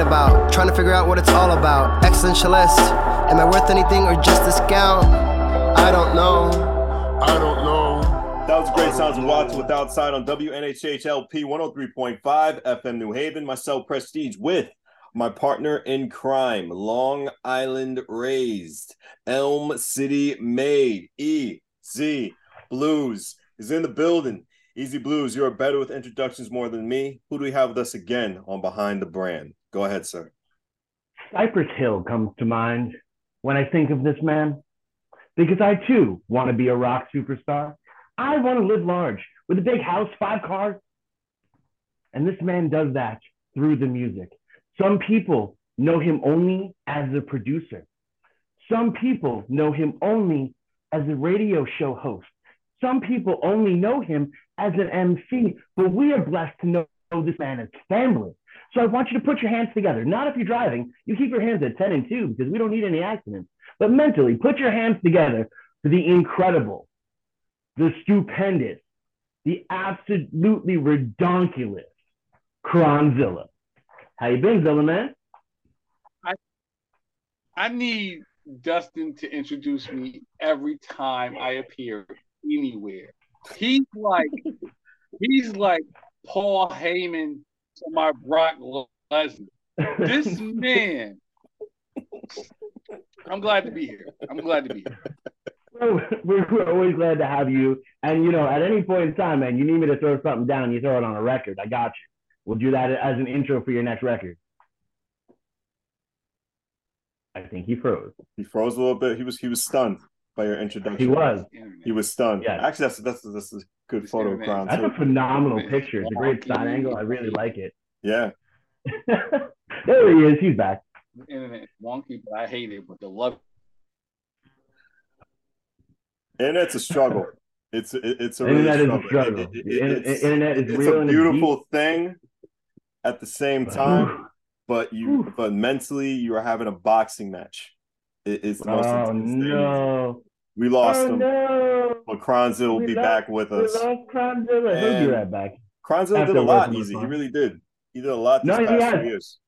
about. Trying to figure out what it's all about. Excellentialist. Am I worth anything or just discount? I don't know. I don't know. That was great sounds of Watts with Outside on WNHHLP 103.5 FM New Haven. Myself, Prestige, with my partner in crime, Long Island raised, Elm City made, EZ Blues is in the building. Easy Blues, you are better with introductions more than me. Who do we have with us again on Behind the Brand? Go ahead, sir. Cypress Hill comes to mind when I think of this man because I too want to be a rock superstar. I want to live large with a big house, five cars. And this man does that through the music. Some people know him only as a producer. Some people know him only as a radio show host. Some people only know him as an MC, but we are blessed to know this man as family. So I want you to put your hands together. Not if you're driving, you keep your hands at 10 and 2 because we don't need any accidents. But mentally, put your hands together for the incredible, the stupendous, the absolutely redonkulous Kronzilla. How you been, Zilla man? I I need Dustin to introduce me every time I appear anywhere. He's like he's like Paul Heyman to my Brock Lesnar. This man. I'm glad to be here. I'm glad to be here. We're, we're always glad to have you. And you know, at any point in time, man, you need me to throw something down, you throw it on a record. I got you. We'll do that as an intro for your next record. I think he froze. He froze a little bit. He was he was stunned by your introduction. He was. He was stunned. Yeah. Actually, that's that's that's a good photo of Crown That's too. a phenomenal picture. It's a great side angle. I really like it. Yeah. there he is. He's back. The internet is wonky, but I hate it. But the love And it's a struggle. It's it, it's a The really internet is a struggle. struggle. It- it- it's, internet is it's real a and it's beautiful thing at the same time, but you but mentally you are having a boxing match. It, it's the most Oh intense thing. no! We lost oh him, no! but Kronzil will We be lost- back with We us. lost Kronzilla. He'll be right back. Kronzil did a lot, easy. He really did. He did a lot No, these he past has. few years.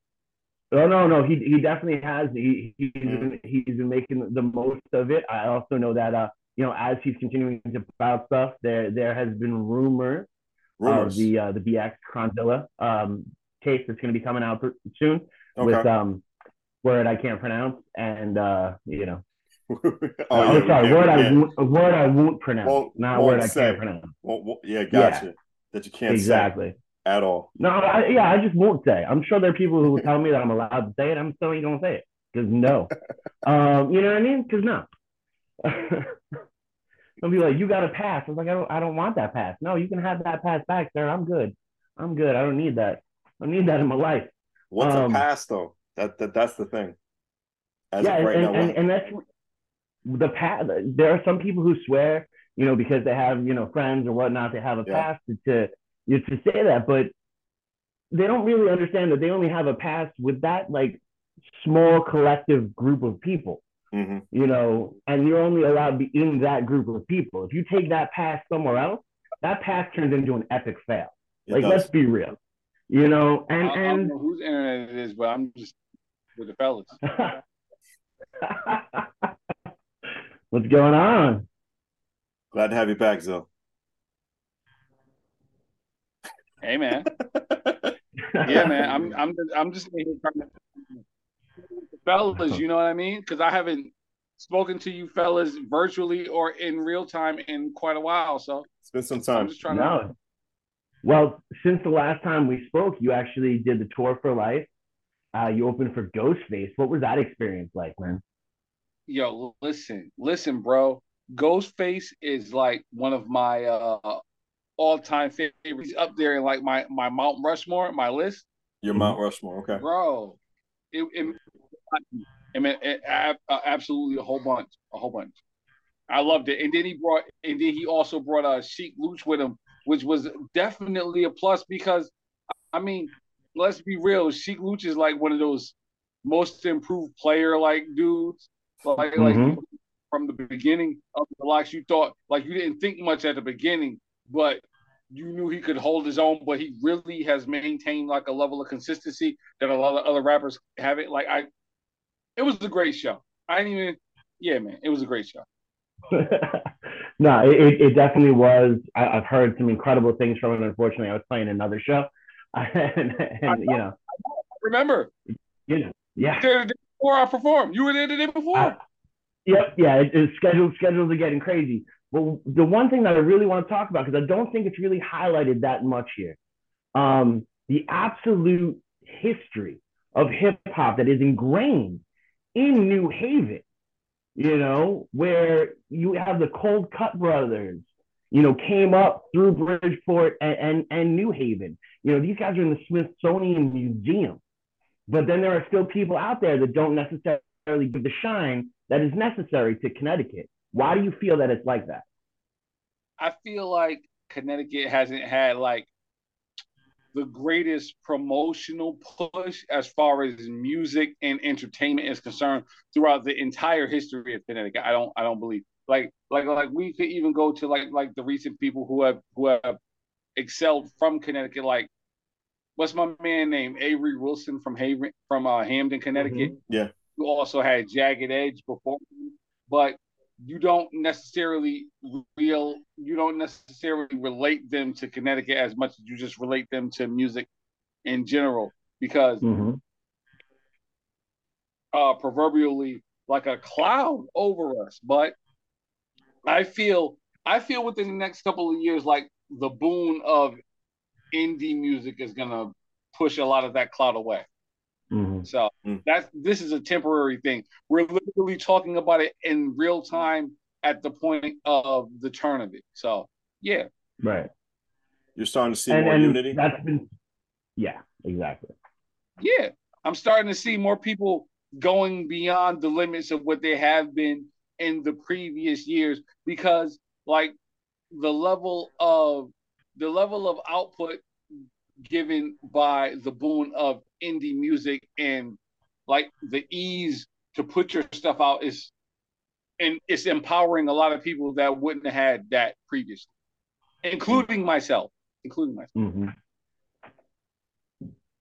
Oh no, no, he he definitely has. He he's been, he's been making the most of it. I also know that uh you know as he's continuing to put out stuff, there there has been rumor of the uh, the BX Kronzilla um case that's going to be coming out pr- soon with um word I can't pronounce and uh you know oh, yeah, sorry word I won't, a word I won't pronounce Won't- not won't word I can't pronounce Well, well, yeah, gotcha. That you can't exactly. say at all. No, I, yeah, I just won't say. I'm sure there are people who will tell me that I'm allowed to say it. I'm still ain't gonna say it because no. um, you know what I mean? Because no. They'll be like, "You got a pass." I was like, "I don't, I don't want that pass." No, you can have that pass back, sir. I'm good. I'm good. I don't need that. I don't need that in my life. What's Um, a pass though? That, that that's the thing. As yeah, of right and, now, and, and that's the pass. There are some people who swear, you know, because they have, you know, friends or whatnot, they have a Yeah. pass to, to you know, to say that, but they don't really understand that they only have a past with that like small collective group of people, Mhm. you know, and you're only allowed to be in that group of people. If you take that pass somewhere else, that pass turns into an epic fail. It Like, does. let's be real, you know, I, and I don't and know whose internet it is, but I'm just with the fellas. What's going on? Glad to have you back, Zil. Hey man, yeah man, I'm I'm just, I'm just in here trying to fellas. You know what I mean? Because I haven't spoken to you fellas virtually or in real time in quite a while. So It's been some I'm time. just trying to. No. Well, since the last time we spoke, you actually did the tour for life. Uh, you opened for Ghostface. What was that experience like, man? Yo, listen, listen, bro. Ghostface is like one of my uh all-time favorites. Up there in like my my Mount Rushmore, my list, Your Mount Rushmore, okay. bro. It, it, I mean, it, a- absolutely a whole bunch, a whole bunch. I loved it, and then he brought, and then he also brought a uh, Sheek Louch with him, which was definitely a plus because, I mean, let's be real, Sheek Louch is like one of those most improved player like dudes, like like Mhm. from the beginning of the locks. You thought like you didn't think much at the beginning, but you knew he could hold his own, but he really has maintained like a level of consistency that a lot of other rappers haven't. Like I, it was a great show. I didn't even, yeah, man, it was a great show. no, it, it definitely was. I, have heard some incredible things from it. Unfortunately, I was playing another show, and, and you know, remember, you know, yeah. Before I performed, you were there the day before. I, yep, yeah. It, it's scheduled. Schedules are getting crazy. But the one thing that I really want to talk about, because I don't think it's really highlighted that much here, um, the absolute history of hip hop that is ingrained in New Haven, you know, where you have the Cold Cut Brothers, you know, came up through Bridgeport and, and, and New Haven. You know, these guys are in the Smithsonian Museum. But then there are still people out there that don't necessarily give the shine that is necessary to Connecticut. Why do you feel that it's like that? I feel like Connecticut hasn't had like the greatest promotional push as far as music and entertainment is concerned throughout the entire history of Connecticut. I don't I don't believe like like like we could even go to like like the recent people who have who have excelled from Connecticut like what's my man name Avery Wilson from Haven from uh, Hamden Connecticut mm-hmm. yeah who also had Jagged Edge before but you don't necessarily real you don't necessarily relate them to Connecticut as much as you just relate them to music in general because mm-hmm. uh proverbially like a cloud over us but I feel I feel within the next couple of years like the boon of indie music is gonna push a lot of that cloud away. Mm-hmm. So mm. that's this is a temporary thing. We're literally talking about it in real time at the point of the turn of it. So yeah. Right. You're starting to see and, more and unity. That's been yeah, exactly. Yeah. I'm starting to see more people going beyond the limits of what they have been in the previous years because like the level of the level of output given by the boon of indie music and like the ease to put your stuff out is and it's empowering a lot of people that wouldn't have had that previously including myself including myself mm-hmm.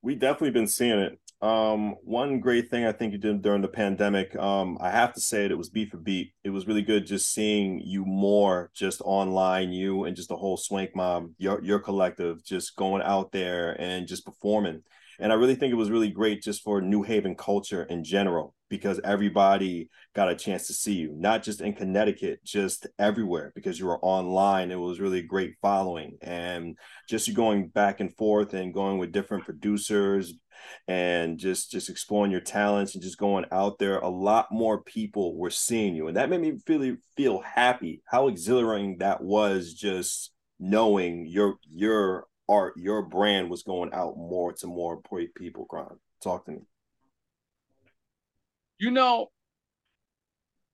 we definitely been seeing it um, one great thing I think you did during the pandemic, um, I have to say it, it was beat for beat. It was really good just seeing you more just online, you and just the whole Swank Mob, your your collective, just going out there and just performing. And I really think it was really great just for New Haven culture in general because everybody got a chance to see you, not just in Connecticut, just everywhere because you were online. It was really great following and just you going back and forth and going with different producers and just just exploring your talents and just going out there. A lot more people were seeing you, and that made me really feel happy. How exhilarating that was just knowing your your art, your brand was going out more to more people. Crime. Talk to me. You know,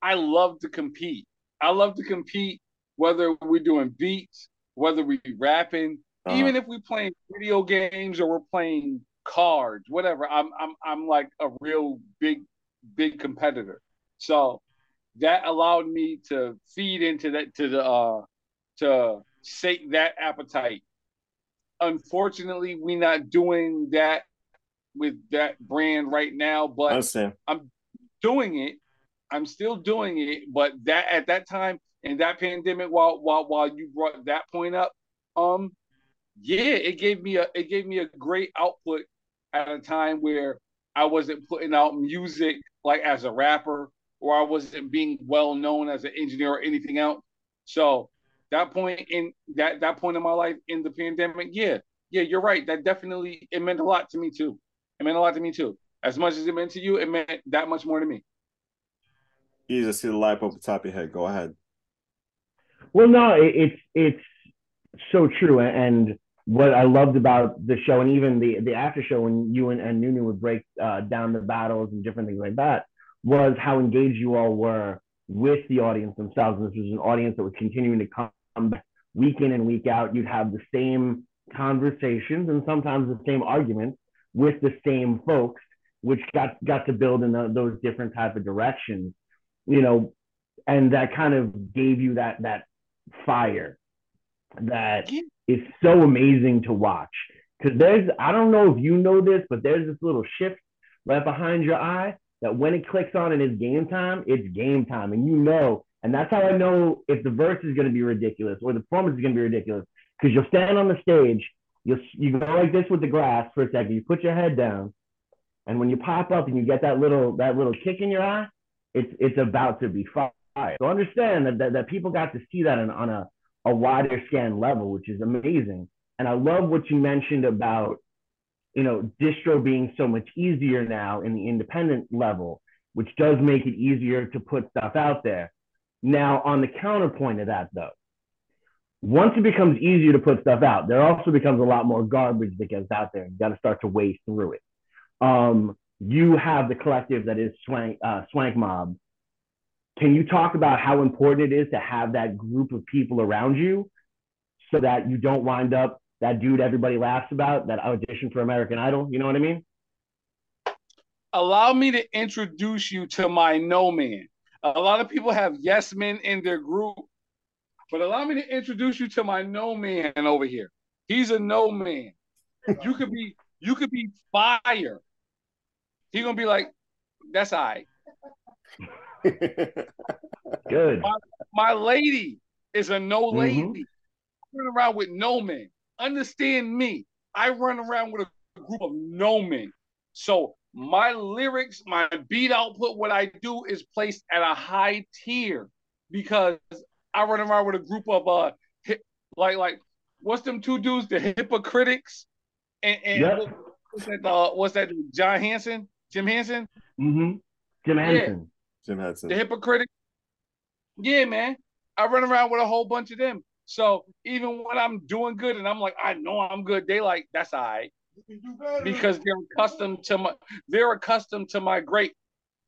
I love to compete. I love to compete whether we're doing beats, whether we're rapping, uh-huh. even if we're playing video games or we're playing cards, whatever. I'm I'm I'm like a real big big competitor. So that allowed me to feed into that to the uh to sate that appetite unfortunately, we're not doing that with that brand right now, but I'm doing it. I'm still doing it, but that at that time in that pandemic, while while while you brought that point up, um, yeah, it gave me a it gave me a great output at a time where I wasn't putting out music like as a rapper or I wasn't being well known as an engineer or anything else. So that point in that that point in my life in the pandemic, yeah, yeah, you're right. That definitely it meant a lot to me too. It meant a lot to me too. As much as it meant to you, it meant that much more to me. You just see the light up the top of your head. Go ahead. Well, no, it, it's it's so true, and what I loved about the show, and even the the after show when you and, and Nunu would break uh, down the battles and different things like that, was how engaged you all were with the audience themselves. This was an audience that was continuing to come week in and week out. You'd have the same conversations and sometimes the same arguments with the same folks, which got got to build in the, those different type of directions, you know, and that kind of gave you that that fire that is so amazing to watch. Because there's, I don't know if you know this, but there's this little shift right behind your eye that when it clicks on and it's game time, it's game time. And you know, and that's how I know if the verse is going to be ridiculous or the performance is going to be ridiculous. Because you'll stand on the stage, you'll, you go like this with the grass for a second, you put your head down, and when you pop up and you get that little that little kick in your eye, it's it's about to be fire. So understand that, that, that people got to see that on, on a, a wider scan level, which is amazing. And I love what you mentioned about, you know, distro being so much easier now in the independent level, which does make it easier to put stuff out there. Now, on the counterpoint of that, though, once it becomes easier to put stuff out, there also becomes a lot more garbage that gets out there. You got to start to wade through it. Um, you have the collective that is Swank, uh, Swank Mob. Can you talk about how important it is to have that group of people around you so that you don't wind up that dude everybody laughs about that audition for American Idol? You know what I mean? Allow me to introduce you to my no man. A lot of people have yes men in their group, but allow me to introduce you to my no man over here. He's a no man. You could be you could be fire. He gonna be like, that's all right. Good. My, my lady is a no Mhm. lady. I run around with no men. Understand me. I run around with a group of no men. So my lyrics, my beat output, what I do is placed at a high tier because I run around with a group of uh hip, like like what's them two dudes, the hypocritics, and, and Yep. what- what's that? Uh, what's that? John Hanson, Jim Hanson, Mm-hmm. Jim Henson. Jim Henson. the hypocritic. Yeah, man. I run around with a whole bunch of them. So even when I'm doing good and I'm like, I know I'm good, they like, that's all right. Because they're accustomed to my they're accustomed to my great.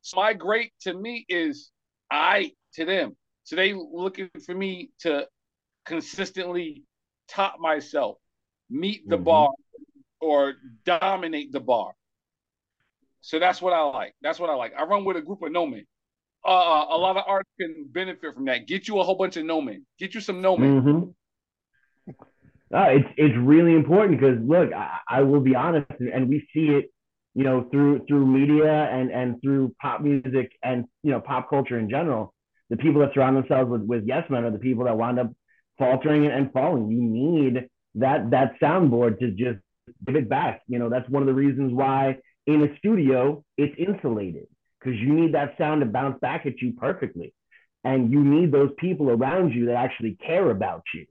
So my great to me is I to them. So they looking for me to consistently top myself, meet the Mhm. bar, or dominate the bar. So that's what I like. That's what I like. I run with a group of no men. Uh, a lot of artists can benefit from that. Get you a whole bunch of no men. Get you some no men. Mm-hmm. Uh, it's it's really important because look, I, I will be honest, and we see it, you know, through through media and and through pop music and you know pop culture in general. The people that surround themselves with with yes men are the people that wind up faltering and, and falling. You need that that soundboard to just give it back. You know, that's one of the reasons why in a studio it's insulated because you need that sound to bounce back at you perfectly, and you need those people around you that actually care about you.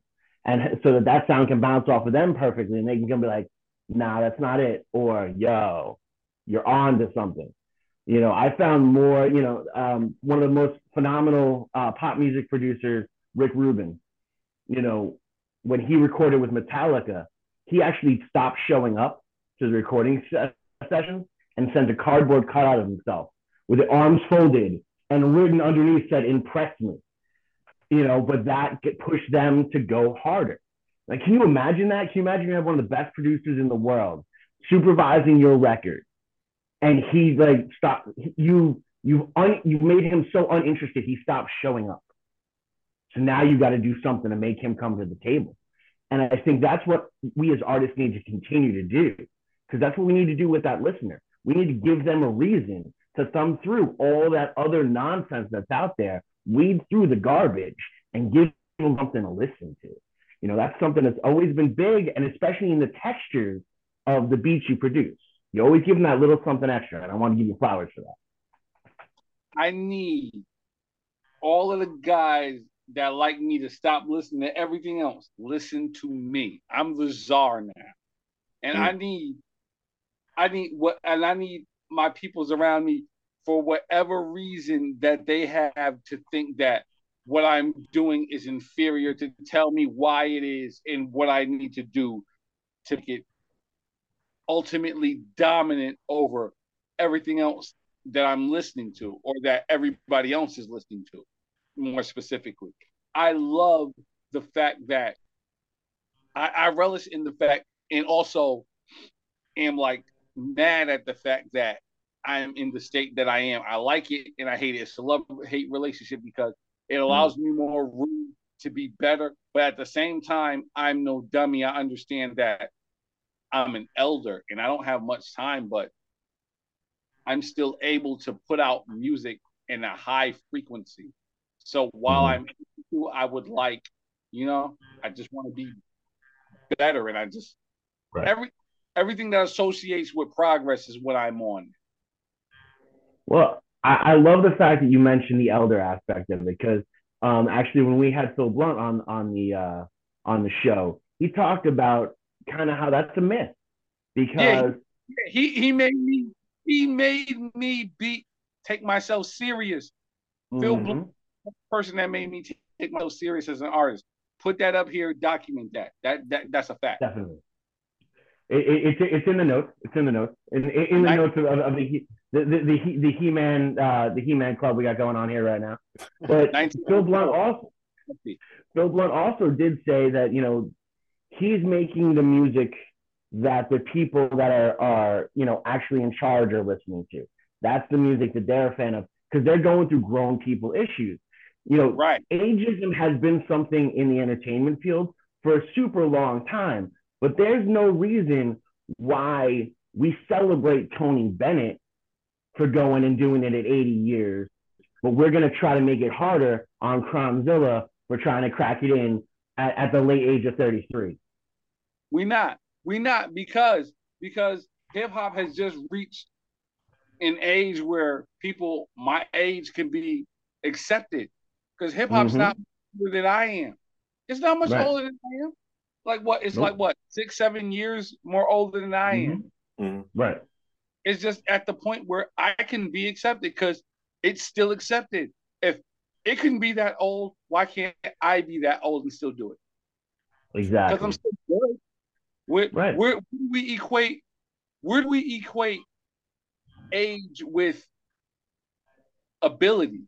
And so that that sound can bounce off of them perfectly and they can be like nah that's not it or yo you're on to something. You know i found more you know um, one of the most phenomenal uh, pop music producers rick rubin. You know when he recorded with metallica he actually stopped showing up to the recording se- sessions and sent a cardboard cutout of himself with the arms folded and written underneath said impress me you know, but that pushed them to go harder. Like, can you imagine that? Can you imagine you have one of the best producers in the world supervising your record, and he like stop you you've, un, you've made him so uninterested he stopped showing up. So now you got to do something to make him come to the table, and I think that's what we as artists need to continue to do because that's what we need to do with that listener. We need to give them a reason to thumb through all that other nonsense that's out there weed through the garbage and give them something to listen to. You know, that's something that's always been big, and especially in the textures of the beats you produce. You always give them that little something extra, and I want to give you flowers for that. I need all of the guys that like me to stop listening to everything else. Listen to me. I'm the czar now. And hmm. I need I need what and I need my peoples around me for whatever reason that they have to think that what I'm doing is inferior to tell me why it is and what I need to do to get ultimately dominant over everything else that I'm listening to or that everybody else is listening to, more specifically. I love the fact that I, I relish in the fact and also am like mad at the fact that I am in the state that I am. I like it and I hate it. It's a love hate relationship because it allows me more room to be better. But at the same time, I'm no dummy. I understand that I'm an elder and I don't have much time, but I'm still able to put out music in a high frequency. So while mm-hmm. I'm, I would like, you know, I just want to be better, and I just right. every everything that associates with progress is what I'm on. Well, I, I love the fact that you mentioned the elder aspect of it because um, actually, when we had Phil Blunt on on the uh, on the show, he talked about kind of how that's a myth because yeah, he he made me he made me be take myself serious. Mm-hmm. Phil Blunt, person that made me take myself serious as an artist. Put that up here. Document that. That that that's a fact. Definitely. It, it, it's it's in the notes. It's in the notes. In, in the notes of, of the the the the, the He Man uh, the He Man club we got going on here right now. But Phil Blunt also Phil Blunt also did say that you know he's making the music that the people that are are you know actually in charge are listening to. That's the music that they're a fan of because they're going through grown people issues. You know, right. ageism has been something in the entertainment field for a super long time, but there's no reason why we celebrate Tony Bennett for going and doing it at 80 years, but we're going to try to make it harder on Crimezilla for trying to crack it in at, at the late age of 33. We not. We not because because hip hop has just reached an age where people my age can be accepted because hip hop's mm-hmm. not older than I am. It's not much right. older than I am. Like what? It's nope. like what six, seven years more older than I am. Mm-hmm. Mm-hmm. Right. It's just at the point where I can be accepted because it's still accepted. If it can be that old, why can't I be that old and still do it? Exactly. Because I'm still good. Where, right. where, where do we equate? Where do we equate age with ability?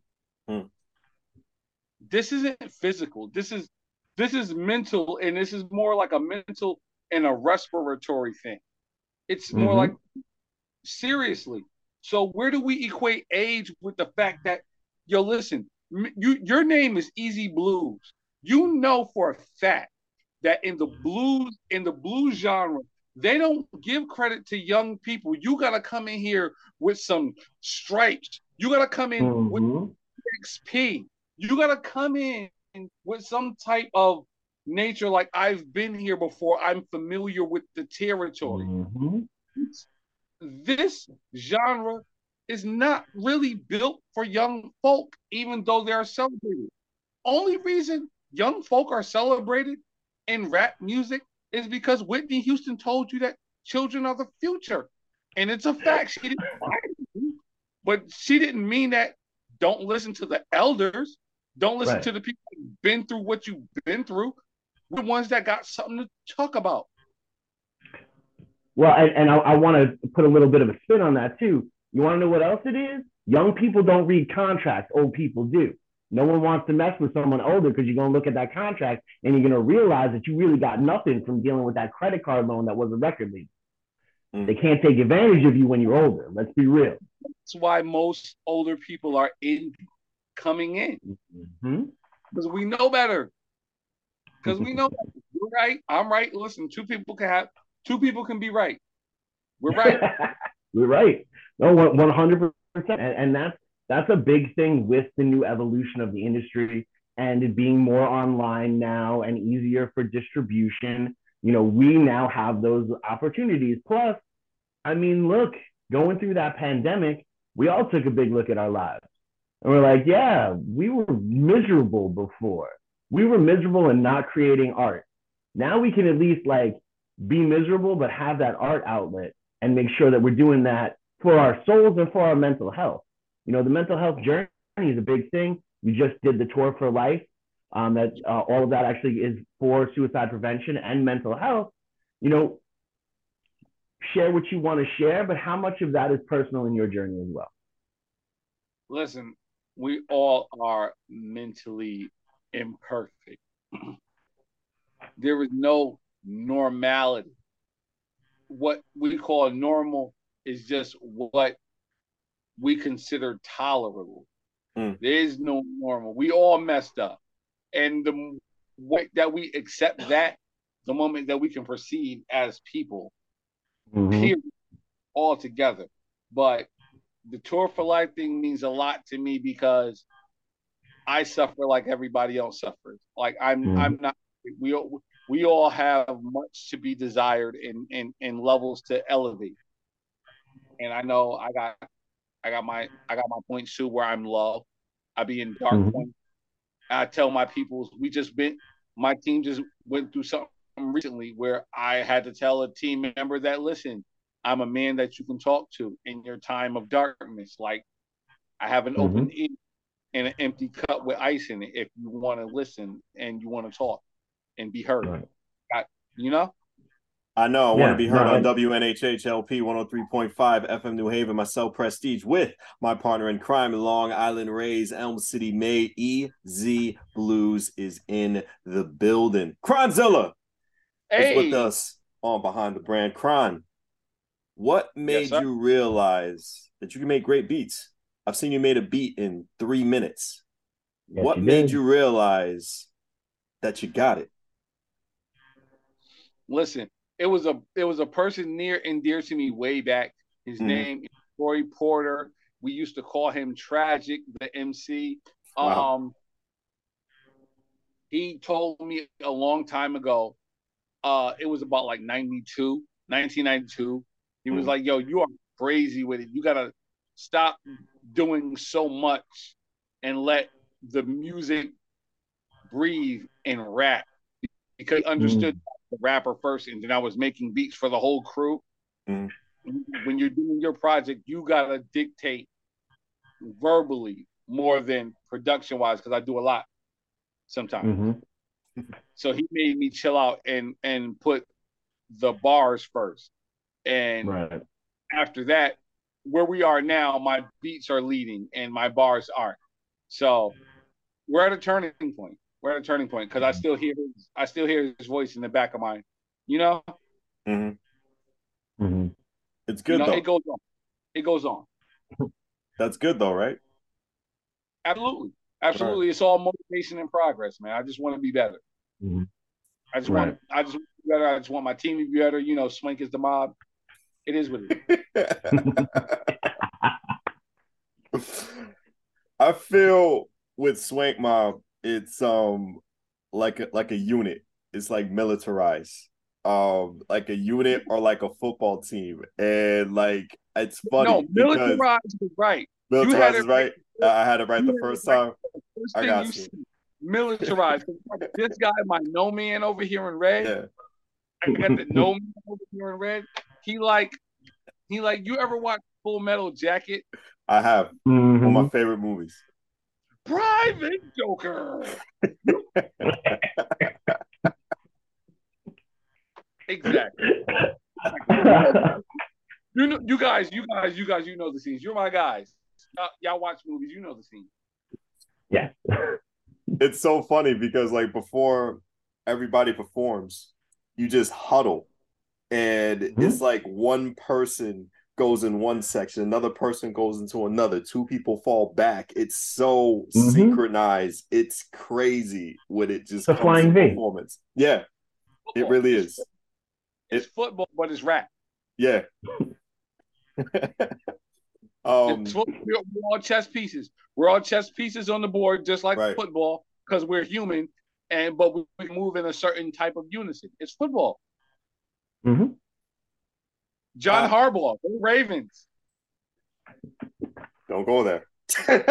Hmm. This isn't physical. This is this is mental, and this is more like a mental and a respiratory thing. It's more mm-hmm. like seriously. So where do we equate age with the fact that yo listen, you your name is Easy Blues. You know for a fact that in the blues in the blues genre they don't give credit to young people. You got to come in here with some stripes. You got to come in mm-hmm. with XP. You got to come in with some type of nature like I've been here before. I'm familiar with the territory. Mm-hmm. This genre is not really built for young folk, even though they are celebrated. Only reason young folk are celebrated in rap music is because Whitney Houston told you that children are the future. And it's a fact. She didn't but she didn't mean that don't listen to the elders. Don't listen right. to the people who've been through what you've been through. We're the ones that got something to talk about. Well, and, and I, I want to put a little bit of a spin on that too. You want to know what else it is? Young people don't read contracts, old people do. No one wants to mess with someone older because you're going to look at that contract and you're going to realize that you really got nothing from dealing with that credit card loan that was a record label. Mm. They can't take advantage of you when you're older. Let's be real. That's why most older people are in coming in mm-hmm. because we know better. Because we know better. you're right. I'm right. Listen, two people can have two people can be right. We're right. We're right. No, one hundred percent, and that's that's a big thing with the new evolution of the industry and it being more online now and easier for distribution. You know, we now have those opportunities. Plus, I mean, look, going through that pandemic, we all took a big look at our lives. And we're like, yeah, we were miserable before. We were miserable in not creating art. Now we can at least like be miserable, but have that art outlet and make sure that we're doing that for our souls and for our mental health you know, the mental health journey is a big thing. We just did the tour for life. Um, that uh, all of that actually is for suicide prevention and mental health. You know, share what you want to share, but how much of that is personal in your journey as well? Listen, we all are mentally imperfect. there is no normality. What we call normal is just what we consider tolerable. Mm. There is no normal. We all messed up. And the way that we accept that, the moment that we can proceed as people, Mhm. period, all together. But the tour for life thing means a lot to me because I suffer like everybody else suffers. Like I'm, Mhm. I'm not. We all, we all have much to be desired and and and levels to elevate. And I know I got, I got my, I got my points too where I'm low. I be in dark points. I tell my people we just been, my team just went through something recently where I had to tell a team member that listen, I'm a man that you can talk to in your time of darkness. Like I have an Mhm. open ear and an empty cup with ice in it if you want to listen and you want to talk and be heard. Right. Got- you know? I know. I want to be heard no, on I- WNHHLP 103.5 FM New Haven, myself, Prestige, with my partner in crime, Long Island Rays, Elm City May. EZ Blues is in the building. Cronzilla is with us on Behind the Brand. Cron, what made sir. you realize that you can make great beats? I've seen you made a beat in three minutes. Yes, what you made did. you realize that you got it? listen, it was a it was a person near and dear to me way back. His Mhm. name is Corey Porter. We used to call him Tragic, the MC. Wow. Um, he told me a long time ago. Uh, it was about like 92, 1992. He was Mm. like, "Yo, you are crazy with it. You gotta stop doing so much and let the music breathe and rap." Because he understood the rapper first, and then I was making beats for the whole crew. Mm. When you're doing your project, you gotta dictate verbally more than production wise, because I do a lot sometimes. Mhm. So he made me chill out and and put the bars first, and Right. after that, where we are now, my beats are leading and my bars aren't. So we're at a turning point. We're at a turning point because I still hear his, I still hear his voice in the back of my, you know, hmm Mhm. It's you good know, though. it goes on, it goes on. That's good though, right? Absolutely, absolutely. It's all motivation and progress, man. I just want to be better. Mhm. I just Right. want, I just want to be better. I just want my team to be better. You know, Swink is the mob. It is what it is. I feel with Swank Mob, it's um like a like a unit. It's like militarized. Um, like a unit or like a football team. And like it's funny no, militarized is right. you had militarized it is right. I had it right You the first right. time. First I got you you. militarized. this guy, my no man over here in red. Yeah. I got the no man over here in red. He like, he like. You ever watch Full Metal Jacket? I have one of my Mhm. favorite movies. Private Joker. exactly. You know, you guys, you guys, you guys, you know the scenes. You're my guys. Y'all, y'all watch movies. You know the scene. Yeah. it's so funny because like before everybody performs, you just huddle, and Mhm. it's like one person goes in one section, another person goes into another. Two people fall back. It's so Mhm. synchronized. It's crazy when it just The comes flying to V. performance. Yeah, it really is. It's football, but it's rap. Yeah. um. It's foot- we're, we're all chess pieces. We're all chess pieces on the board, just like Right. football, because we're human, and but we, we move in a certain type of unison. It's football. Mhm. John Uh, Harbaugh, the Ravens. Don't go there. So much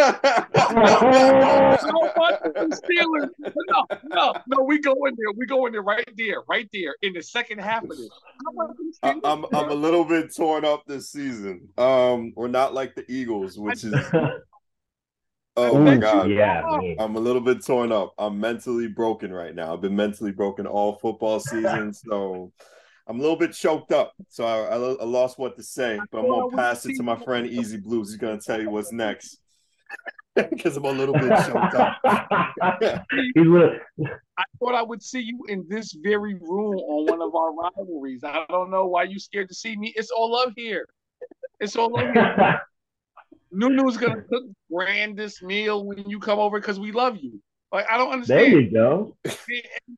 for the Steelers. No, no, no. We go in there. We go in there right there, right there in the second half of this. How about the I, Steelers, I'm I'm a little bit torn up this season. Um, we're not like the Eagles, which is oh my god. Yeah. man. I'm a little bit torn up. I'm mentally broken right now. I've been mentally broken all football season, so I'm a little bit choked up. So I, I, I lost what to say, but I'm gonna pass it to my friend Easy Blues. He's gonna tell you what's next because I'm a little bit choked up. He's li- I thought I would see you in this very room on one of our rivalries. I don't know why you scared to see me. It's all love here. It's all love here. Nunu's gonna cook grandest meal when you come over because we love you. Like I don't understand. There you go.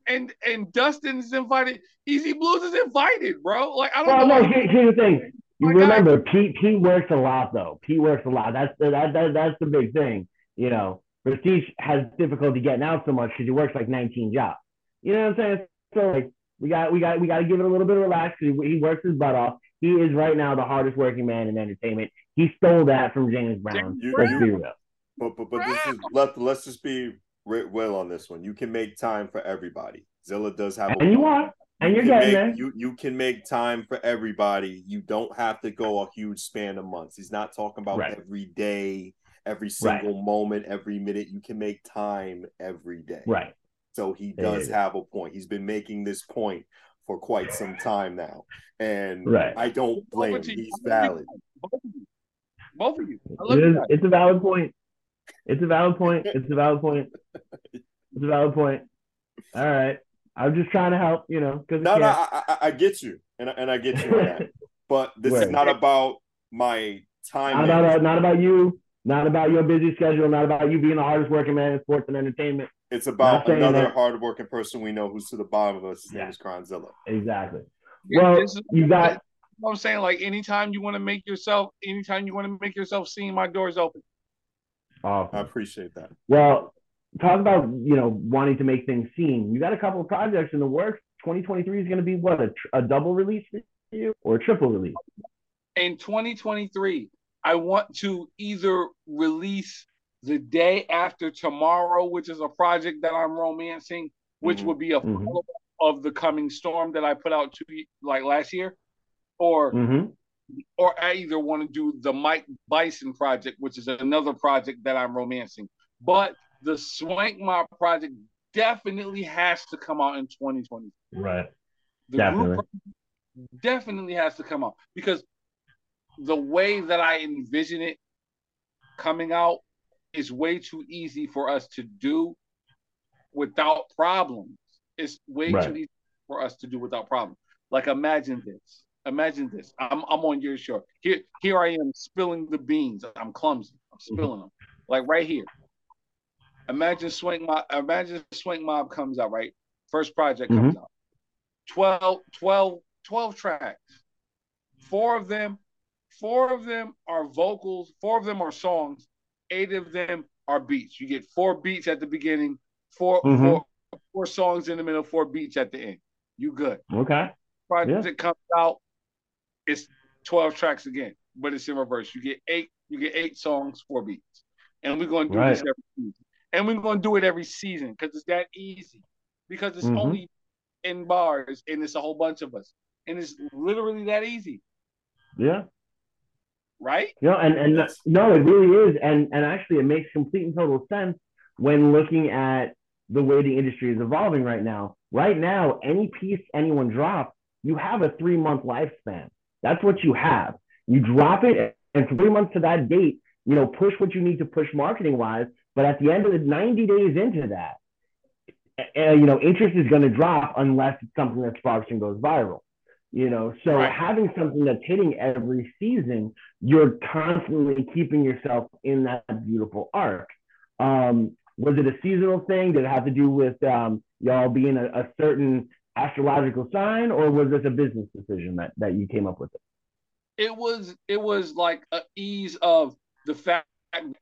And and Dustin's invited. Easy Blues is invited, bro. Like I don't Well, know. no, here- here's the thing. You My guy- remember, Pete Pete works a lot though. Pete works a lot. That's the that, that that's the big thing. You know, Prestige has difficulty getting out so much because he works like 19 jobs. You know what I'm saying? So like we got we got we got to give it a little bit of relax because he, he works his butt off. He is right now the hardest working man in entertainment. He stole that from James Brown. You- Let's you- be real. But but but this is let let's just be ri- real on this one. You can make time for everybody. Zilla does have a And you are, and you're you can getting make, there. you you can make time for everybody. You don't have to go a huge span of months. He's not talking about Right. every day, every Right. single moment, every minute. You can make time every day. Right. So he does yeah. have a point. He's been making this point for quite some time now, and Right. I don't blame him. He's valid. Both of you. Both of you. I love It you it's a valid point. It's a valid point. It's a valid point. It's a valid point. All right. I'm just trying to help, you know, because No, no, I, I, I get you, and I- and I get you on that. But this is not about my time. not about not about you, not about your busy schedule, not about you being the hardest working man in sports and entertainment. It's about another that- hardworking person we know who's to the bottom of us. His name is Cronzilla. Exactly. Well, this is- you got You know what I'm saying? Like anytime you want to make yourself, anytime you want to make yourself seen, my door's open. I appreciate that. Well, talk about you know wanting to make things seen. You got a couple of projects in the works. 2023 is going to be what a, tr- a double release for you or a triple release? In 2023, I want to either release the day after tomorrow, which is a project that I'm romancing, which Mhm. would be a Mhm. follow-up of the coming storm that I put out two ye- like last year, or Mm-hmm. Or I either want to do the Mike Bison project, which is another project that I'm romancing. But the Swank Mob project definitely has to come out in 2020. Right. The Definitely. definitely has to come out because the way that I envision it coming out is way too easy for us to do without problems. It's way Right. too easy for us to do without problems. Like imagine this. Imagine this. I'm I'm on your show. Here here I am spilling the beans. I'm clumsy. I'm spilling them. Like right here. Imagine Swank Mob. Imagine Swank Mob comes out right. First project comes out. 12, 12, 12 tracks. Four of them, four of them are vocals. Four of them are songs. Eight of them are beats. You get four beats at the beginning. 4 Mhm. four, four songs in the middle. Four beats at the end. You good. Okay. Project comes out. It's twelve tracks again, but it's in reverse. You get eight. You get eight songs, four beats, and we're going to do this every season. And we're going to do it every season because it's that easy. Because it's Mhm. only in bars, and it's a whole bunch of us, and it's literally that easy, Yeah. right? Know, and and no, it really is, and and actually, it makes complete and total sense when looking at the way the industry is evolving right now. Right now, any piece anyone drops, you have a three month lifespan. That's what you have. You drop it, and three months to that date, you know, push what you need to push marketing wise. But at the end of the 90 days into that, uh, you know, interest is going to drop unless it's something that sparks and goes viral. You know, so Right. having something that's hitting every season, you're constantly keeping yourself in that beautiful arc. Um, was it a seasonal thing? Did it have to do with um, y'all being a, a certain astrological sign, or was this a business decision that, that you came up with? It? It was it was like a ease of the fact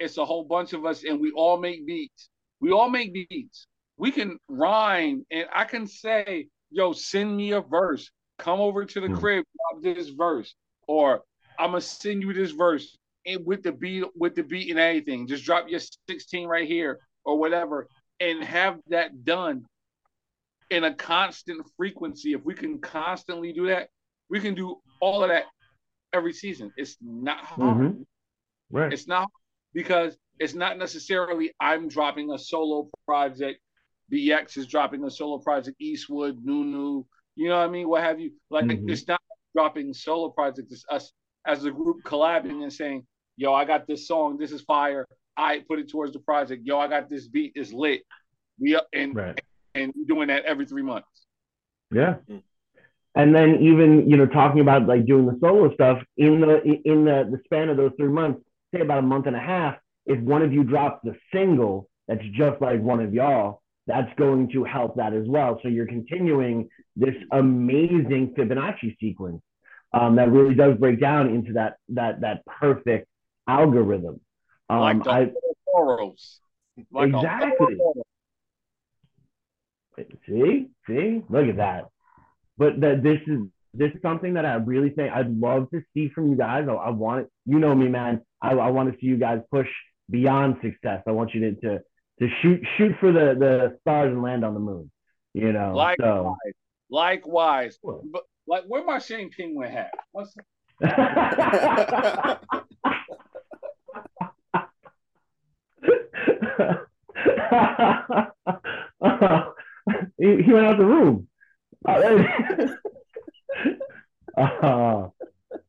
it's a whole bunch of us, and we all make beats. We all make beats. We can rhyme, and I can say, "Yo, send me a verse. Come over to the Mhm. crib, drop this verse," or "I'm gonna send you this verse." And with the beat, with the beat and everything, just drop your 16 right here or whatever, and have that done in a constant frequency. If we can constantly do that, we can do all of that every season. It's not hard. Mhm. Right. It's not because it's not necessarily I'm dropping a solo project, BX is dropping a solo project, Eastwood, Nunu, you know what I mean? What have you? Like Mhm. it's not dropping solo projects, it's us as a group collabing and saying, Yo, I got this song, this is fire. I put it towards the project. Yo, I got this beat, it's lit. We up and Right. and doing that every three months. Yeah. Mm. And then even you know talking about like doing the solo stuff in the in the the span of those three months, say about a month and a half, if one of you drops the single, that's just like one of y'all, that's going to help that as well. So you're continuing this amazing Fibonacci sequence um, that really does break down into that that that perfect algorithm. Um, like the I, Toros. Like a- Exactly. See, see, look at that. But that this is this is something that I really think I'd love to see from you guys. I, I want it. You know me, man. I, I want to see you guys push beyond success. I want you to to, to shoot shoot for the the stars and land on the moon. You know. Likewise. So. Likewise. Sure. But like where my Shane Penguin hat? What's he, he went out the room. Uh,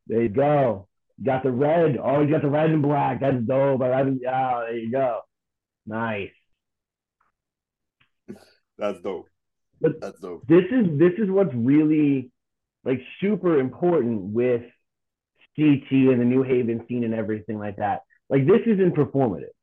there you go. Got the red. Oh, you got the red and black. That's dope. I haven't. Oh, there you go. Nice. That's dope. But- That's dope. this is this is what's really like super important with CT and the New Haven scene and everything like that. Like this isn't performative.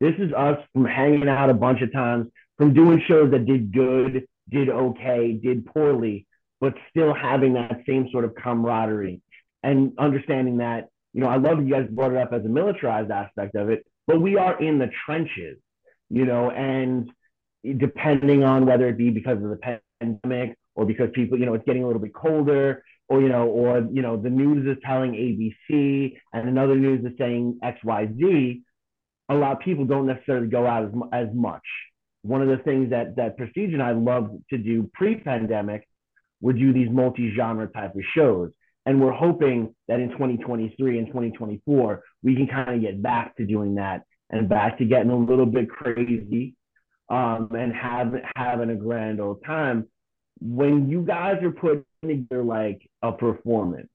This is us from hanging out a bunch of times, from doing shows that did good, did okay, did poorly, but still having that same sort of camaraderie and understanding that, you know, I love you guys brought it up as a militarized aspect of it, but we are in the trenches, you know, and depending on whether it be because of the pandemic or because people, you know, it's getting a little bit colder, or you know, or you know, the news is telling ABC and another news is saying XYZ. A lot of people don't necessarily go out as, as much. One of the things that that Prestige and I loved to do pre-pandemic would do these multi-genre type of shows. And we're hoping that in 2023 and 2024, we can kind of get back to doing that and back to getting a little bit crazy um, and have having a grand old time. When you guys are putting together like a performance,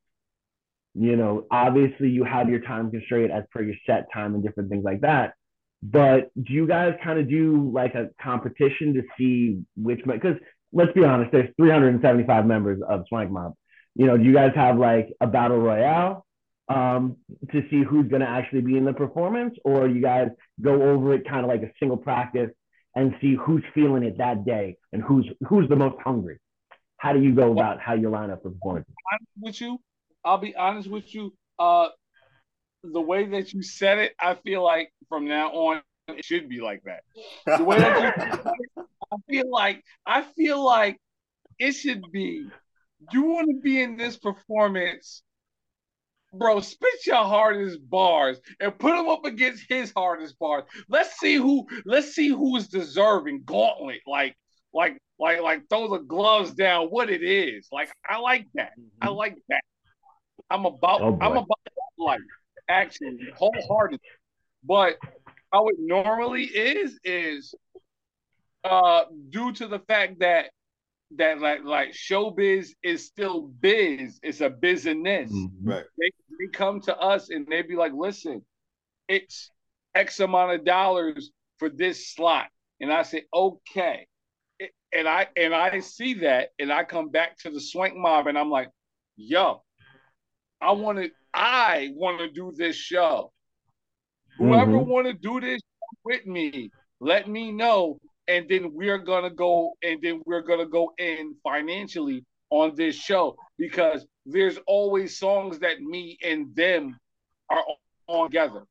you know, obviously you have your time constraint as per your set time and different things like that. But do you guys kind of do like a competition to see which? Because let's be honest, there's 375 members of Swank Mob. You know, do you guys have like a battle royale um, to see who's going to actually be in the performance, or you guys go over it kind of like a single practice and see who's feeling it that day and who's who's the most hungry? How do you go about how you line up for performance? honest with you, I'll be honest with you. Uh, the way that you said it, I feel like from now on it should be like that. The way I feel like I feel like it should be. You want to be in this performance, bro? Spit your hardest bars and put them up against his hardest bars. Let's see who. Let's see who is deserving. Gauntlet, like, like, like, like, throw the gloves down. What it is, like, I like that. I mm-hmm. like that. I'm about. Oh. I'm about life, actually, wholehearted. But how it normally is is uh due to the fact that that like like showbiz is still biz. It's a business. Right. they, they come to us and they be like listen it's x amount of dollars for this slot. And i say okay. And i and i see that and i come back to the swank mob and i'm like yo i want to i want to do this show whoever Mhm. want to do this with me let me know and then we're gonna go and then we're gonna go in financially on this show because there's always songs that me and them are on together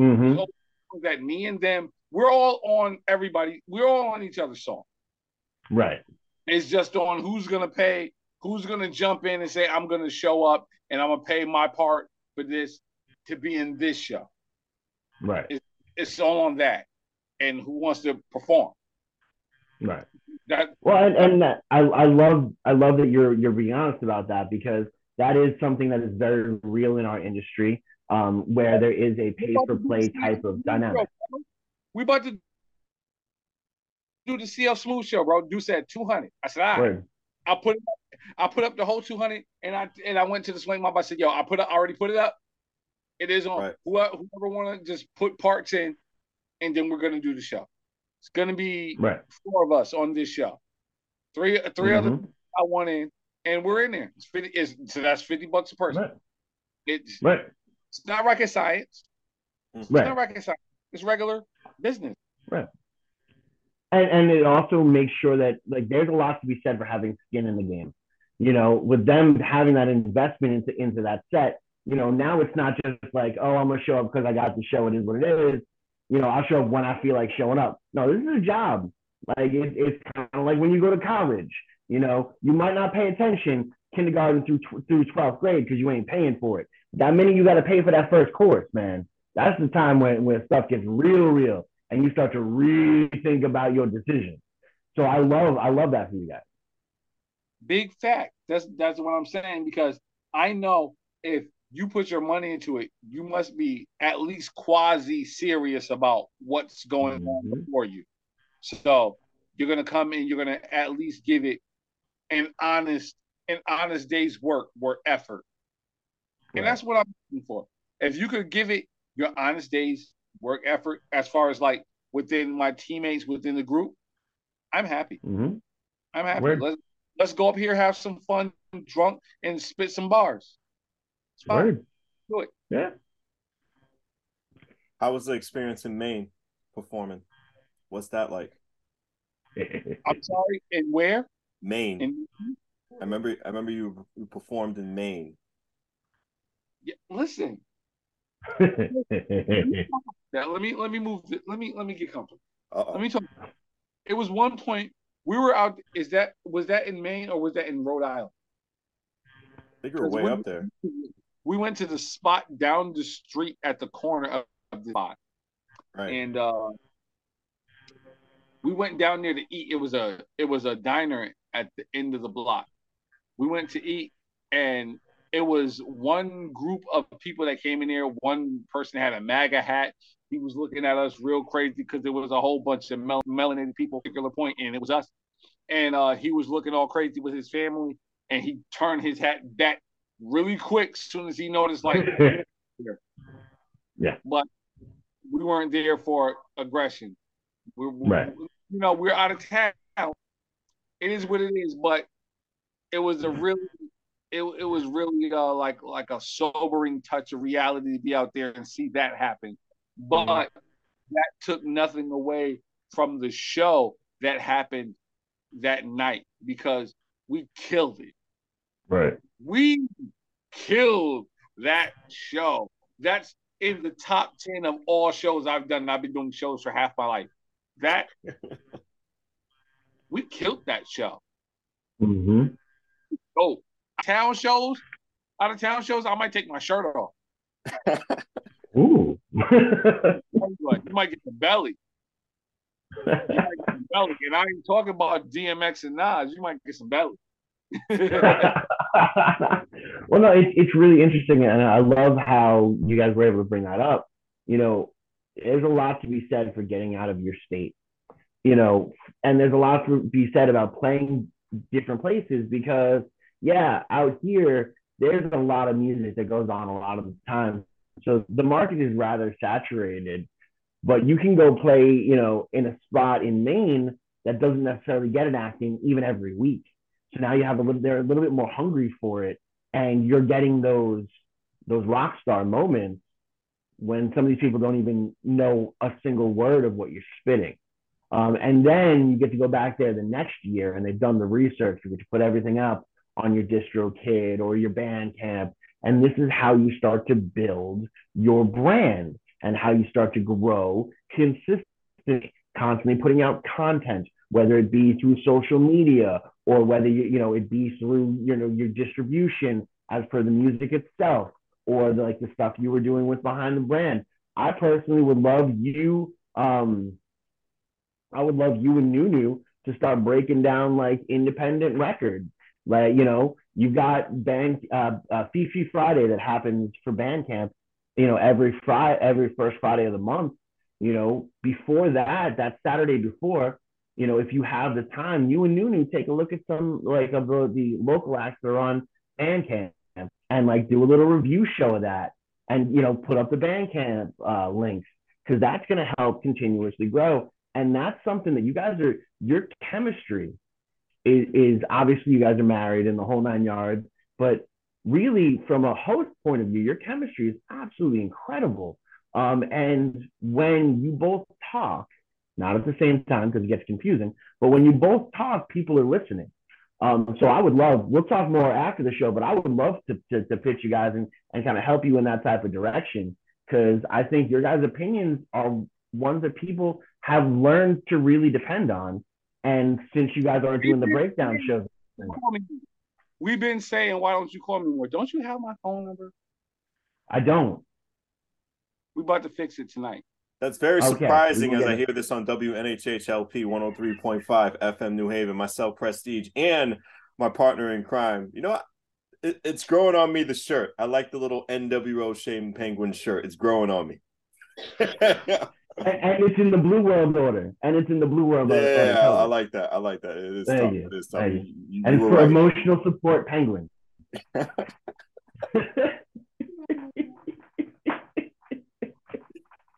Mhm. Songs that me and them we're all on everybody we're all on each other's song Right. it's just on who's gonna pay who's gonna jump in and say i'm gonna show up and i'm gonna pay my part for this to be in this show Right. it's all on that and who wants to perform Right. that Well, and, and that, I, I love I love that you're you're being honest about that because that is something that is very real in our industry, um, where there is a pay for play type of dynamic. We about to do the CL Smooth show, bro. Dude said 200. I said, all right. Word. I put up, I put up the whole 200 and I and I went to the Swank Mob. I said, yo, I put it, I already put it up. It is on. Right. Whoever, whoever want to just put parts in, and then we're gonna do the show. It's gonna be Right. four of us on this show. Three three other Mhm. I want in, and we're in there. It's 50 it's, so that's 50 bucks a person. Right. It's Right. it's not rocket science. It's Right. not rocket science. It's regular business. Right. and and it also makes sure that like there's a lot to be said for having skin in the game. You know, with them having that investment into into that set, you know, now it's not just like, oh, I'm gonna show up because I got the show. It is what it is. You know, I'll show up when I feel like showing up. No, this is a job. Like it, it's kind of like when you go to college. You know, you might not pay attention kindergarten through through 12th grade because you ain't paying for it. That minute you got to pay for that first course, man. That's the time when when stuff gets real, real, and you start to really think about your decisions. So I love I love that for you guys. Big fact. That's that's what I'm saying because I know if you put your money into it, you must be at least quasi serious about what's going mm-hmm. on before you. So you're gonna come in, you're gonna at least give it an honest, an honest day's work, work effort. Right. And that's what I'm looking for. If you could give it your honest day's work effort as far as like within my teammates within the group, I'm happy. Mm-hmm. I'm happy. Let's let's go up here, have some fun, drunk, and spit some bars. It's fine. Word. Do it. Yeah. How was the experience in Maine performing? What's that like? I'm sorry, and where? Maine. In- I remember. I remember you, you performed in Maine. Yeah, listen. yeah, let me let me move. Let me let me get comfortable. Uh-oh. Let me talk. It was one point we were out. Is that was that in Maine or was that in Rhode Island? I think you were way up there. We went to the spot down the street at the corner of the spot, right. and uh, we went down there to eat. It was a it was a diner at the end of the block. We went to eat, and it was one group of people that came in there. One person had a MAGA hat. He was looking at us real crazy because there was a whole bunch of mel- melanated people, particular point, and it was us. And uh, he was looking all crazy with his family, and he turned his hat back really quick as soon as he noticed, like, yeah. But we weren't there for aggression. We're, right. You know, we're out of town. It is what it is, but it was a really it, it was really uh, like like a sobering touch of reality to be out there and see that happen. But mm-hmm. that took nothing away from the show that happened that night because we killed it. Right. We killed that show. That's in the top 10 of all shows I've done. I've been doing shows for half my life. That we killed that show. Mm-hmm. Oh, town shows, out of town shows, I might take my shirt off. Ooh. you might get the belly. Get the belly. And I ain't talking about DMX and Nas. You might get some belly. well, no, it, it's really interesting, and I love how you guys were able to bring that up. You know, there's a lot to be said for getting out of your state. You know, and there's a lot to be said about playing different places because yeah, out here, there's a lot of music that goes on a lot of the time. So the market is rather saturated, but you can go play, you know, in a spot in Maine that doesn't necessarily get an acting even every week. So now you have a little, they're a little bit more hungry for it, and you're getting those those rock star moments when some of these people don't even know a single word of what you're spitting. Um, and then you get to go back there the next year and they've done the research, which put everything up on your distro kid or your Bandcamp. And this is how you start to build your brand and how you start to grow consistently, constantly putting out content, whether it be through social media or whether you, you know it be through you know your distribution as per the music itself or the, like the stuff you were doing with behind the brand. I personally would love you. Um, I would love you and Nunu to start breaking down like independent records like, you know, you've got band uh, uh, Fifi Friday that happens for Bandcamp, you know, every Friday, every first Friday of the month. You know, before that, that Saturday before, you know, if you have the time, you and Nunu take a look at some like of the, the local acts that are on Bandcamp and like do a little review show of that and you know put up the Bandcamp uh, links because that's going to help continuously grow. And that's something that you guys are your chemistry is, is obviously you guys are married in the whole nine yards, but really from a host point of view, your chemistry is absolutely incredible. Um, and when you both talk, not at the same time because it gets confusing. But when you both talk, people are listening. Um, so I would love, we'll talk more after the show, but I would love to, to, to pitch you guys and, and kind of help you in that type of direction because I think your guys' opinions are ones that people have learned to really depend on. And since you guys aren't doing the breakdown shows, we've been saying, why don't you call me more? Don't you have my phone number? I don't. We're about to fix it tonight. That's very Okay, surprising as I hear this on WNHHLP 103.5 FM New Haven, myself Prestige, and my partner in crime. You know what? It, it's growing on me the shirt. I like the little NWO Shane Penguin shirt. It's growing on me. And, and it's in the Blue World order. And it's in the Blue World order. I, color. I like that. I like that. It is Thank tough. you. It is tough. You, you- and for right. emotional support penguin.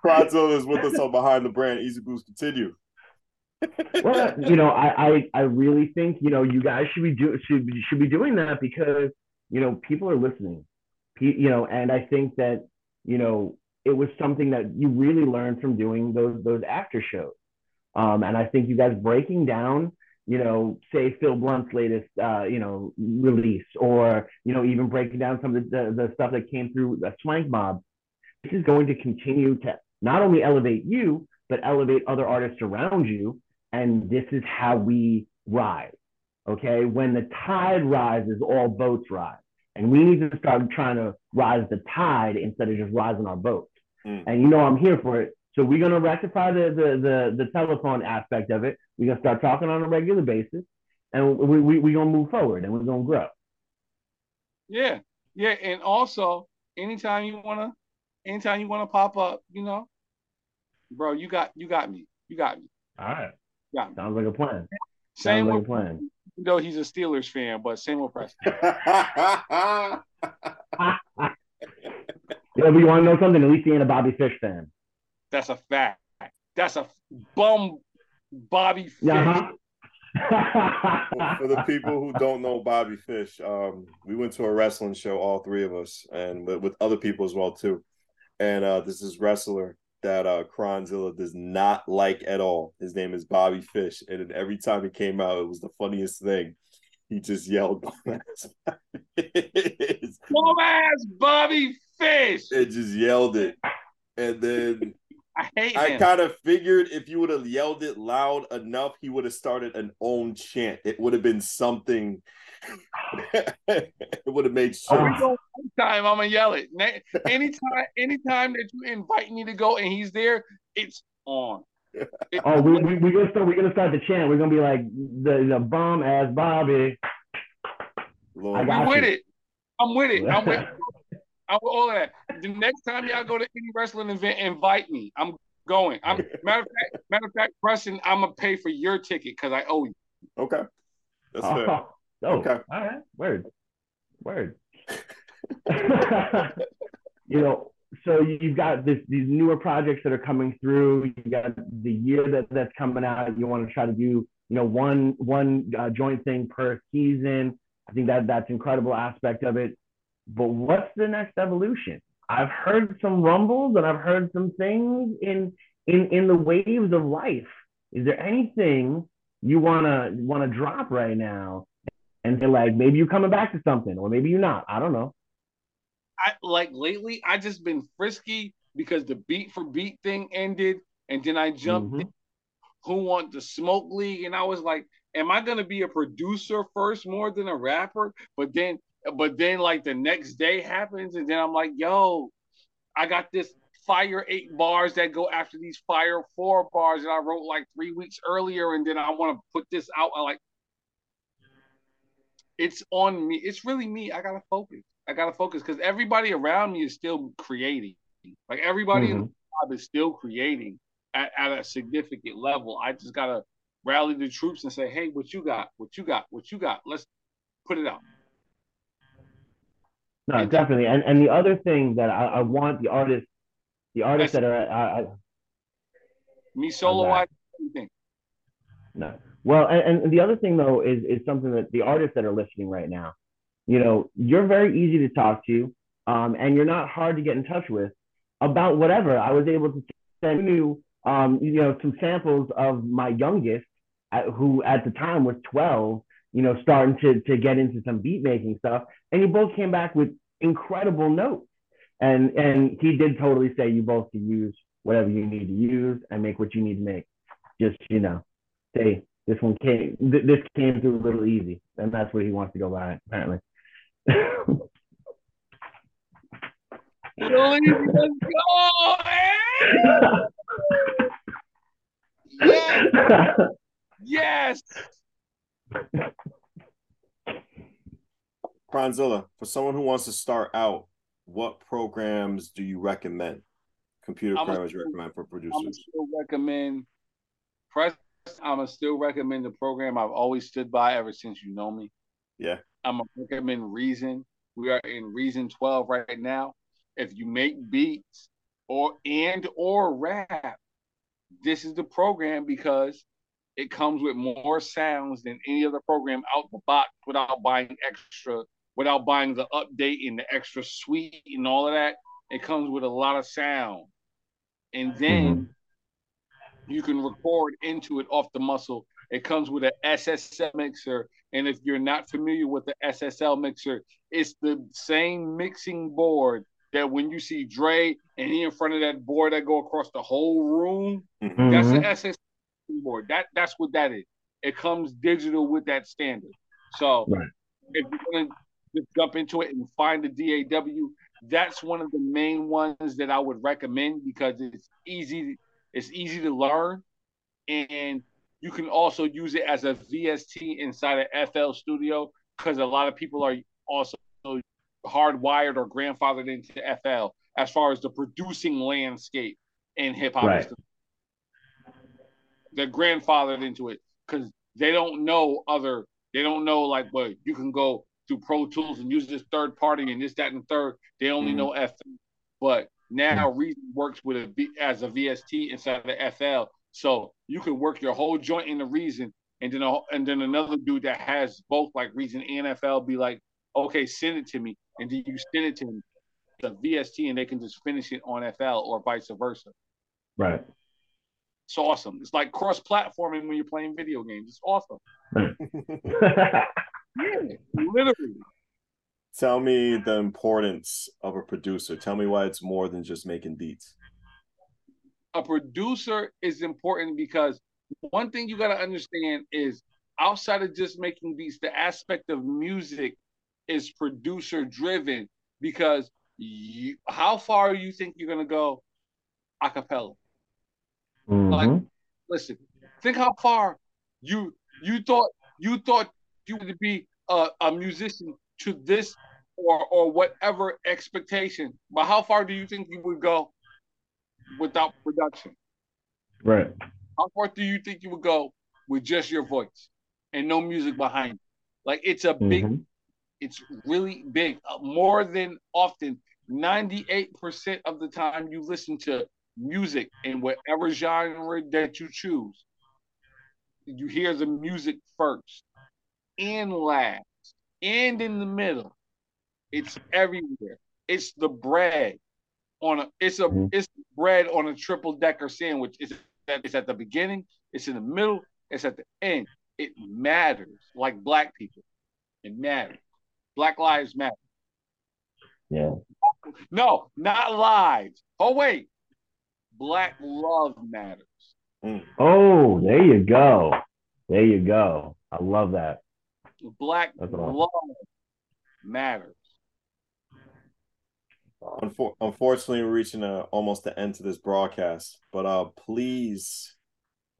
Kronzilla is with us on Behind the Brand. Easy Blues continue. well, you know, I, I I really think you know you guys should be do should should be doing that because you know people are listening, Pe- you know, and I think that you know it was something that you really learned from doing those those after shows, um, and I think you guys breaking down, you know, say Phil Blunt's latest uh, you know release, or you know even breaking down some of the the, the stuff that came through the Swank Mob, this is going to continue to not only elevate you but elevate other artists around you and this is how we rise. Okay, when the tide rises, all boats rise, and we need to start trying to rise the tide instead of just rising our boats. Mm. And you know I'm here for it. So we're gonna rectify the the the, the telephone aspect of it. We're gonna start talking on a regular basis, and we we we gonna move forward and we're gonna grow. Yeah, yeah, and also anytime you wanna, anytime you wanna pop up, you know, bro, you got you got me, you got me, All right, you got me. sounds like a plan. Same Sounds like a plan. even though he's a Steelers fan, but same with Preston. Yeah, but you want to know something? At least he ain't a Bobby Fish fan. That's a fact. That's a bum, Bobby Fish. Uh-huh. For the people who don't know Bobby Fish, um, we went to a wrestling show, all three of us, and with, with other people as well too. And uh, this is wrestler that uh, Kronzilla does not like at all. His name is Bobby Fish, and every time he came out, it was the funniest thing. He just yelled, Bum ass Bobby Fish. And just yelled it, and then I hate I kind of figured if you would have yelled it loud enough, he would have started an own chant. It would have been something. It would have made Oh, sure. we go time I'm gonna yell it. Ne- Anytime, anytime that you invite me to go and he's there, it's on. It- Oh, we we we gonna start. We're gonna start the chant. We're gonna be like the the bomb ass Bobby. Lord. I we got with you. it. I'm with it. I'm with. It. I'm with all of that. The next time y'all go to any wrestling event, invite me. I'm going. I'm matter of fact, matter of fact, Preston, I'm gonna pay for your ticket because I owe you. Okay. That's oh, fair. Oh, Okay. All right. Word. Word. you know, so you've got this these newer projects that are coming through. You've got the year that that's coming out. You want to try to do you know one one uh, joint thing per season. I think that that's an incredible aspect of it. But what's the next evolution? I've heard some rumbles and I've heard some things in in in the waves of life. Is there anything you wanna wanna drop right now and say like maybe you're coming back to something or maybe you're not? I don't know. I like lately. I just been frisky because the beat for beat thing ended, and then I jumped Mhm. in Who Want the Smoke League, and I was like, am I gonna be a producer first more than a rapper? But then, but then like the next day happens, and then I'm like, yo, I got this fire eight bars that go after these fire four bars that I wrote like three weeks earlier, and then I want to put this out. I like it's on me. It's really me. I gotta focus. I gotta focus because everybody around me is still creating. Like everybody in the mm-hmm. job is still creating at, at a significant level. I just gotta rally the troops and say, hey, what you got? What you got? What you got? Let's put it out. No, definitely. And and the other thing that I, I want the artists, the artists that are I, I, Me solo wise, everything. No. Well, and, and the other thing though is is something that the artists that are listening right now, you know, you're very easy to talk to, um, and you're not hard to get in touch with about whatever. I was able to send you um, you know, some samples of my youngest, uh, who at the time was 12, you know, starting to to get into some beat making stuff, and you both came back with incredible notes. And and he did totally say you both can use whatever you need to use and make what you need to make. Just you know, say this one came th- this came through a little easy, and that's what he wants to go by apparently. Let's go, man! Yes, yes. Kronzilla, for someone who wants to start out, what programs do you recommend? Computer I'm programs you recommend for I'm gonna producers? recommend. Press. I'm gonna still recommend the program I've always stood by ever since you know me. Yeah. I'm gonna recommend Reason. We are in Reason 12 right now. If you make beats or and or rap, this is the program because it comes with more sounds than any other program out the box without buying extra, without buying the update and the extra suite and all of that. It comes with a lot of sound. And then mm-hmm. You can record into it off the muscle. It comes with an SSL mixer. And if you're not familiar with the SSL mixer, it's the same mixing board that when you see Dre and he in front of that board that go across the whole room, Mhm. that's the SSL board. That that's what that is. It comes digital with that standard. So Right. if you're gonna just jump into it and find the DAW, that's one of the main ones that I would recommend because it's easy. It's easy to learn, and you can also use it as a VST inside of FL Studio because a lot of people are also hardwired or grandfathered into FL as far as the producing landscape in hip hop. Right. They're grandfathered into it because they don't know other. They don't know like, well, you can go through Pro Tools and use this third party and this, that, and third. They only Mhm. know FL. But now Reason works with a V- as a VST inside of the FL, so you can work your whole joint in the Reason, and then a, and then another dude that has both like Reason and FL be like, okay, send it to me, and then you send it to them, the VST, and they can just finish it on FL or vice versa. Right. It's awesome. It's like cross platforming when you're playing video games. It's awesome. Yeah, literally. Tell me the importance of a producer. Tell me why it's more than just making beats. a producer is important because one thing you got to understand is outside of just making beats, the aspect of music is producer driven because you, how far you think you're gonna go a cappella? Mhm. Listen, think how far you you thought you thought you would be a, a musician to this or or whatever expectation, but how far do you think you would go without production? Right. How far do you think you would go with just your voice and no music behind? it? Like it's a big, Mhm. it's really big. Uh, more than often, ninety-eight percent of the time you listen to music in whatever genre that you choose, you hear the music first and last and in the middle. It's everywhere. It's the bread on a. It's a. Mhm. It's bread on a triple decker sandwich. It's at, it's at the beginning. It's in the middle. It's at the end. It matters. Like black people, it matters. Black lives matter. Yeah. No, not lives. Oh wait, black love matters. Oh, there you go. There you go. I love that. Black That's awesome. love matters. Unfortunately, we're reaching uh, almost the end to this broadcast, but uh, please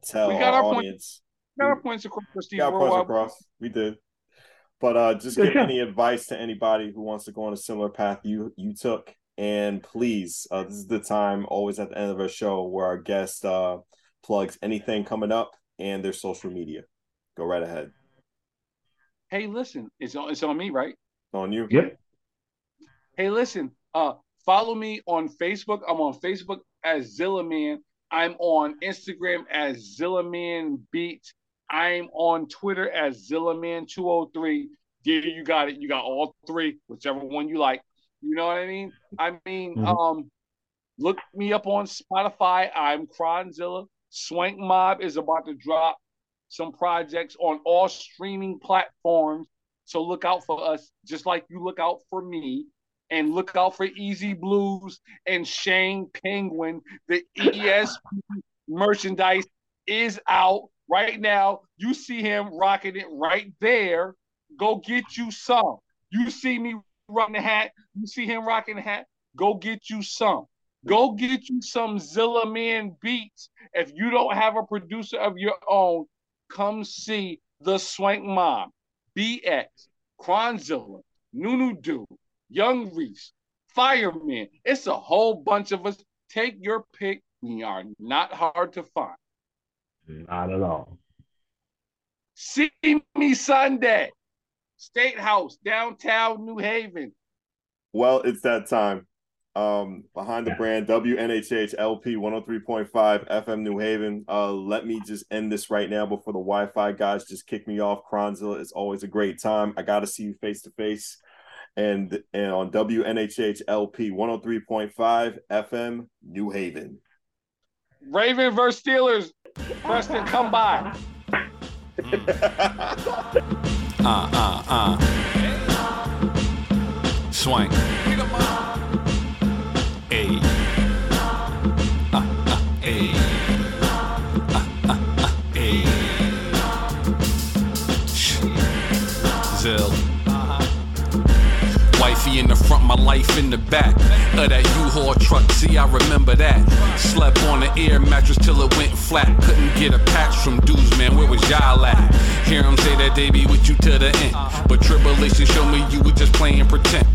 tell We got our our point- audience. Got our points across, Steve. Yeah, points across. We did. But uh, just give any advice to anybody who wants to go on a similar path you you took. And please, uh, this is the time always at the end of our show where our guest uh, plugs anything coming up and their social media. Go right ahead. Hey, listen, it's on, it's on me, right? On you. Yep. Hey, listen, uh, follow me on Facebook. I'm on Facebook as Zillaman. I'm on Instagram as Zillaman Beats. I'm on Twitter as Zillaman203. There you got it. You got all three, whichever one you like. You know what I mean? I mean, Mhm. um, Look me up on Spotify. I'm Kronzilla. Swank Mob is about to drop some projects on all streaming platforms. So look out for us, just like you look out for me. And look out for Easy Blues and Shane Penguin. The ES merchandise is out right now. You see him rocking it right there. Go get you some. You see me rocking the hat. You see him rocking the hat. Go get you some. Go get you some Zilla Man beats. If you don't have a producer of your own, come see the Swank Mob, BX, Kronzilla, Nunu Do, Young Reese, Fireman. It's a whole bunch of us. Take your pick. We are not hard to find. Not at all. See me Sunday. State House, downtown New Haven. Well, it's that time. Um, behind the brand WNHH LP 103.5 FM New Haven. Uh, let me just end this right now before the Wi-Fi guys just kick me off. Kronzilla is always a great time. I gotta see you face to face. And and on WNHH LP 103.5 FM New Haven. Raven versus Steelers. Preston, come by. Uh, uh, uh. Swank. In the front, my life in the back of that U-Haul truck. See, I remember that. Slept on the air mattress till it went flat. Couldn't get a patch from dudes, man. Where was y'all at? Hear them say that they be with you to the end. But tribulation showed me you were just playing pretend.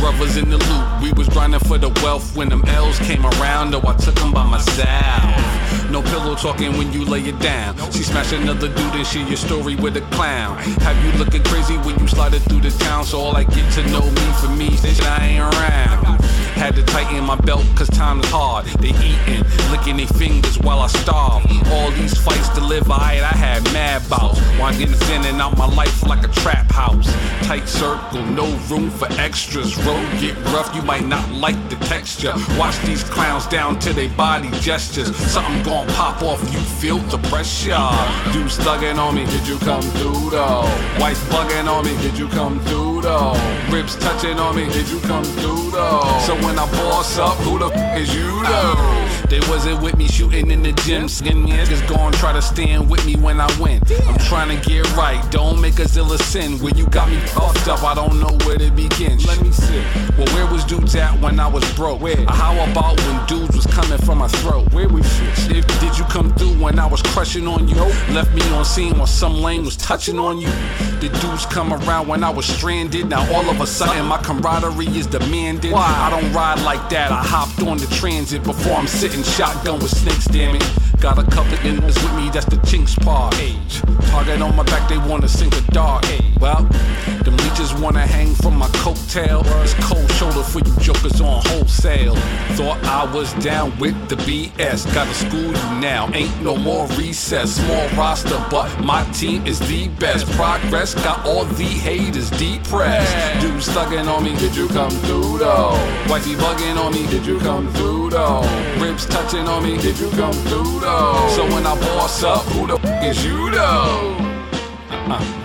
Brothers in the loop, we was grinding for the wealth when them L's came around. Though I took them by myself. No pillow talking when you lay it down. She smash another dude and share your story with a clown. Have you looking crazy when you slided through the town? So all I get to know me for me, since I ain't around. Had to tighten my belt cause time is hard. They eating, licking their fingers while I starve. All these fights to live I I had mad bouts. Winding in and out my life like a trap house. Tight circle, no room for extras. Road get rough, you might not like the texture. Watch these clowns down to their body gestures. Something gon' pop off, you feel the pressure. Dudes thugging on me, did you come through though? Wife bugging on me, did you come through though? Ribs touching on me, did you come through though? So when I boss up, who the f is you though? They wasn't with me shooting in the gym, skin me, niggas gon' try to stand with me when I win. I'm trying to get right, don't make a zilla sin. When you got me puffed up, I don't know where to begin. Let me see. Well, where was dudes at when I was broke? Where? Uh, how about when dudes was coming from my throat? Where we if, Did you come through when I was crushing on you? Left me on scene while some lane was touching on you? The dudes come around when I was stranded. Now all of a sudden my camaraderie is demanded. Why? I don't ride like that. I hopped on the transit before I'm sitting shotgun with snakes. Damn it. Got a couple niggas with me, that's the chinks part. Age. Target on my back, they wanna sink a dart. Well, them leeches wanna hang from my coattail. It's cold shoulder for you jokers on wholesale. Thought I was down with the BS. Gotta school you now, ain't no more recess. Small roster, but my team is the best. Progress got all the haters depressed. Dudes thugging on me, did you come through though? Wifey bugging on me, did you come through though? Ribs touching on me, did you come through So when I boss up, who the f is you though? Uh-uh.